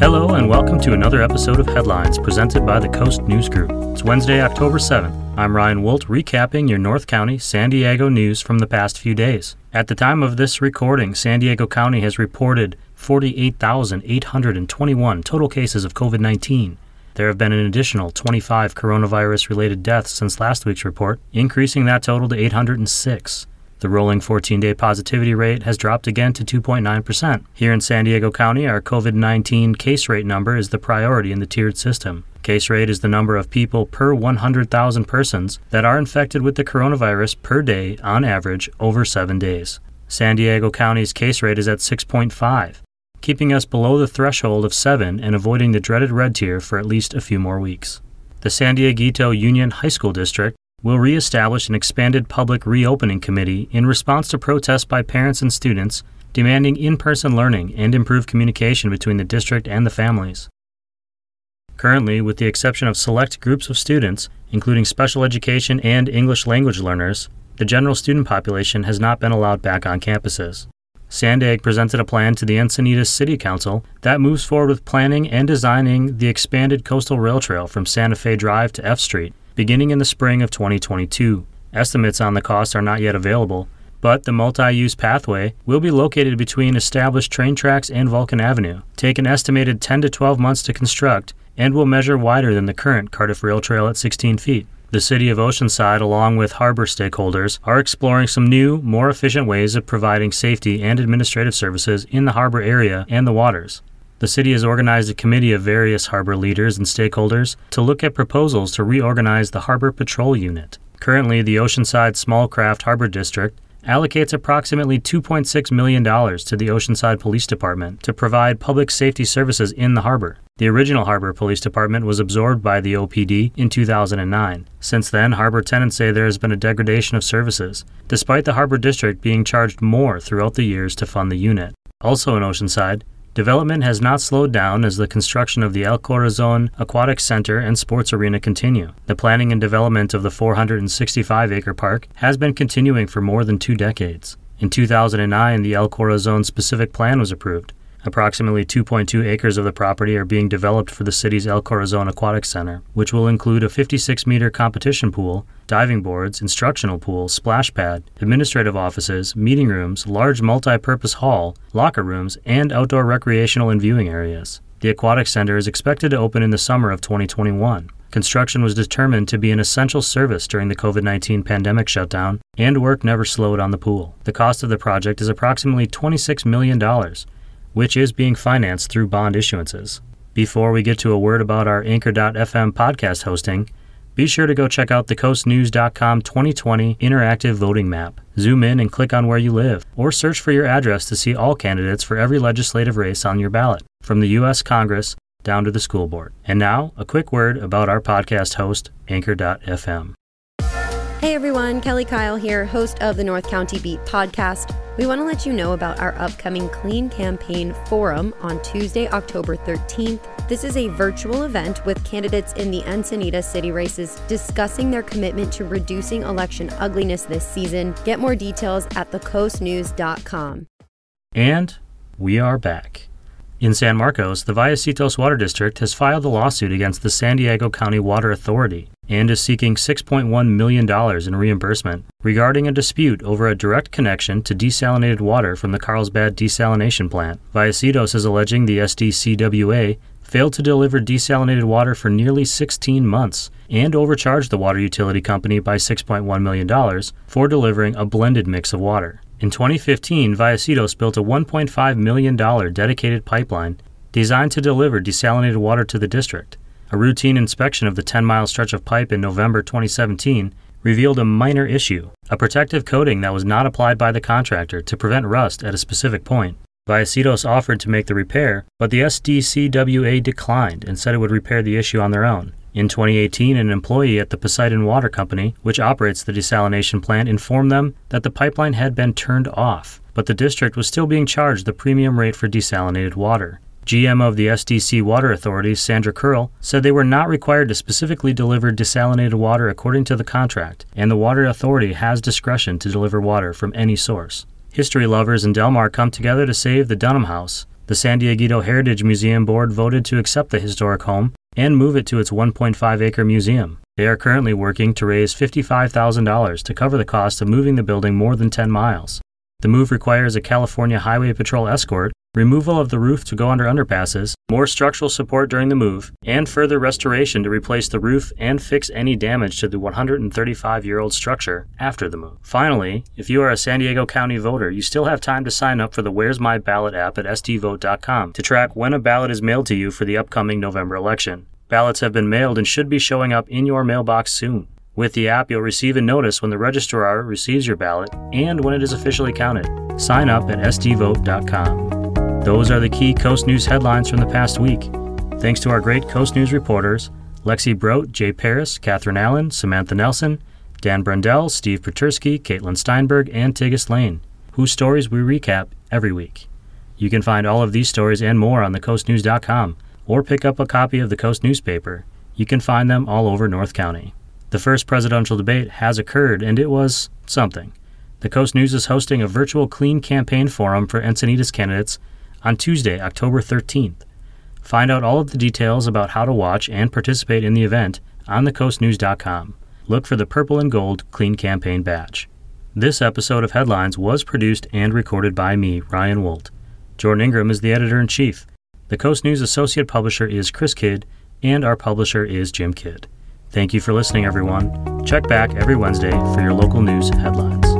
Hello, and welcome to another episode of Headlines presented by the Coast News Group. It's Wednesday, October 7th. I'm Ryan Woldt recapping your North County, San Diego news from the past few days. At the time of this recording, San Diego County has reported 48,821 total cases of COVID 19. There have been an additional 25 coronavirus related deaths since last week's report, increasing that total to 806. The rolling 14 day positivity rate has dropped again to 2.9%. Here in San Diego County, our COVID 19 case rate number is the priority in the tiered system. Case rate is the number of people per 100,000 persons that are infected with the coronavirus per day on average over seven days. San Diego County's case rate is at 6.5, keeping us below the threshold of 7 and avoiding the dreaded red tier for at least a few more weeks. The San Dieguito Union High School District will reestablish an expanded public reopening committee in response to protests by parents and students demanding in person learning and improved communication between the district and the families. Currently, with the exception of select groups of students, including special education and English language learners, the general student population has not been allowed back on campuses. Sandag presented a plan to the Encinitas City Council that moves forward with planning and designing the expanded coastal rail trail from Santa Fe Drive to F Street beginning in the spring of 2022. Estimates on the cost are not yet available, but the multi use pathway will be located between established train tracks and Vulcan Avenue, take an estimated 10 to 12 months to construct, and will measure wider than the current Cardiff Rail Trail at 16 feet. The City of Oceanside, along with harbor stakeholders, are exploring some new, more efficient ways of providing safety and administrative services in the harbor area and the waters. The city has organized a committee of various harbor leaders and stakeholders to look at proposals to reorganize the Harbor Patrol Unit. Currently, the Oceanside Small Craft Harbor District allocates approximately $2.6 million to the Oceanside Police Department to provide public safety services in the harbor. The original Harbor Police Department was absorbed by the OPD in 2009. Since then, harbor tenants say there has been a degradation of services, despite the Harbor District being charged more throughout the years to fund the unit. Also in Oceanside, Development has not slowed down as the construction of the El Corazon Aquatic Center and Sports Arena continue. The planning and development of the 465 acre park has been continuing for more than two decades. In 2009, the El Corazon specific plan was approved. Approximately 2.2 acres of the property are being developed for the city's El Corazon Aquatic Center, which will include a 56 meter competition pool, diving boards, instructional pool, splash pad, administrative offices, meeting rooms, large multi purpose hall, locker rooms, and outdoor recreational and viewing areas. The Aquatic Center is expected to open in the summer of 2021. Construction was determined to be an essential service during the COVID 19 pandemic shutdown, and work never slowed on the pool. The cost of the project is approximately $26 million, which is being financed through bond issuances. Before we get to a word about our Anchor.fm podcast hosting, be sure to go check out the coastnews.com 2020 interactive voting map. Zoom in and click on where you live, or search for your address to see all candidates for every legislative race on your ballot, from the U.S. Congress down to the school board. And now, a quick word about our podcast host, Anchor.fm. Hey everyone, Kelly Kyle here, host of the North County Beat podcast. We want to let you know about our upcoming Clean Campaign Forum on Tuesday, October 13th. This is a virtual event with candidates in the Encinitas city races discussing their commitment to reducing election ugliness this season. Get more details at thecoastnews.com. And we are back. In San Marcos, the Vallecitos Water District has filed a lawsuit against the San Diego County Water Authority and is seeking $6.1 million in reimbursement regarding a dispute over a direct connection to desalinated water from the Carlsbad desalination plant. Vallecitos is alleging the SDCWA failed to deliver desalinated water for nearly 16 months and overcharged the water utility company by $6.1 million for delivering a blended mix of water. In 2015, Vallecitos built a $1.5 million dedicated pipeline designed to deliver desalinated water to the district. A routine inspection of the 10 mile stretch of pipe in November 2017 revealed a minor issue a protective coating that was not applied by the contractor to prevent rust at a specific point. Vallecitos offered to make the repair, but the SDCWA declined and said it would repair the issue on their own. In 2018, an employee at the Poseidon Water Company, which operates the desalination plant, informed them that the pipeline had been turned off, but the district was still being charged the premium rate for desalinated water. GM of the SDC Water Authority, Sandra Kerl, said they were not required to specifically deliver desalinated water according to the contract, and the Water Authority has discretion to deliver water from any source. History lovers in Del Mar come together to save the Dunham House. The San Dieguito Heritage Museum Board voted to accept the historic home and move it to its 1.5 acre museum. They are currently working to raise $55,000 to cover the cost of moving the building more than 10 miles. The move requires a California Highway Patrol escort, removal of the roof to go under underpasses, more structural support during the move, and further restoration to replace the roof and fix any damage to the 135 year old structure after the move. Finally, if you are a San Diego County voter, you still have time to sign up for the Where's My Ballot app at sdvote.com to track when a ballot is mailed to you for the upcoming November election. Ballots have been mailed and should be showing up in your mailbox soon. With the app, you'll receive a notice when the registrar receives your ballot and when it is officially counted. Sign up at sdvote.com. Those are the key Coast News headlines from the past week. Thanks to our great Coast News reporters Lexy Brodt, Jay Paris, Catherine Allen, Samantha Nelson, Dan Brendel, Steve Puterski, Caitlin Steinberg, and Tigist Layne, whose stories we recap every week. You can find all of these stories and more on thecoastnews.com or pick up a copy of the Coast newspaper. You can find them all over North County. The first presidential debate has occurred, and it was something. The Coast News is hosting a virtual Clean Campaign Forum for Encinitas candidates on Tuesday, October 13th. Find out all of the details about how to watch and participate in the event on thecoastnews.com. Look for the purple and gold Clean Campaign badge. This episode of Headlines was produced and recorded by me, Ryan Woldt. Jordan Ingram is the editor in chief. The Coast News associate publisher is Chris Kydd, and our publisher is Jim Kydd. Thank you for listening, everyone. Check back every Wednesday for your local news headlines.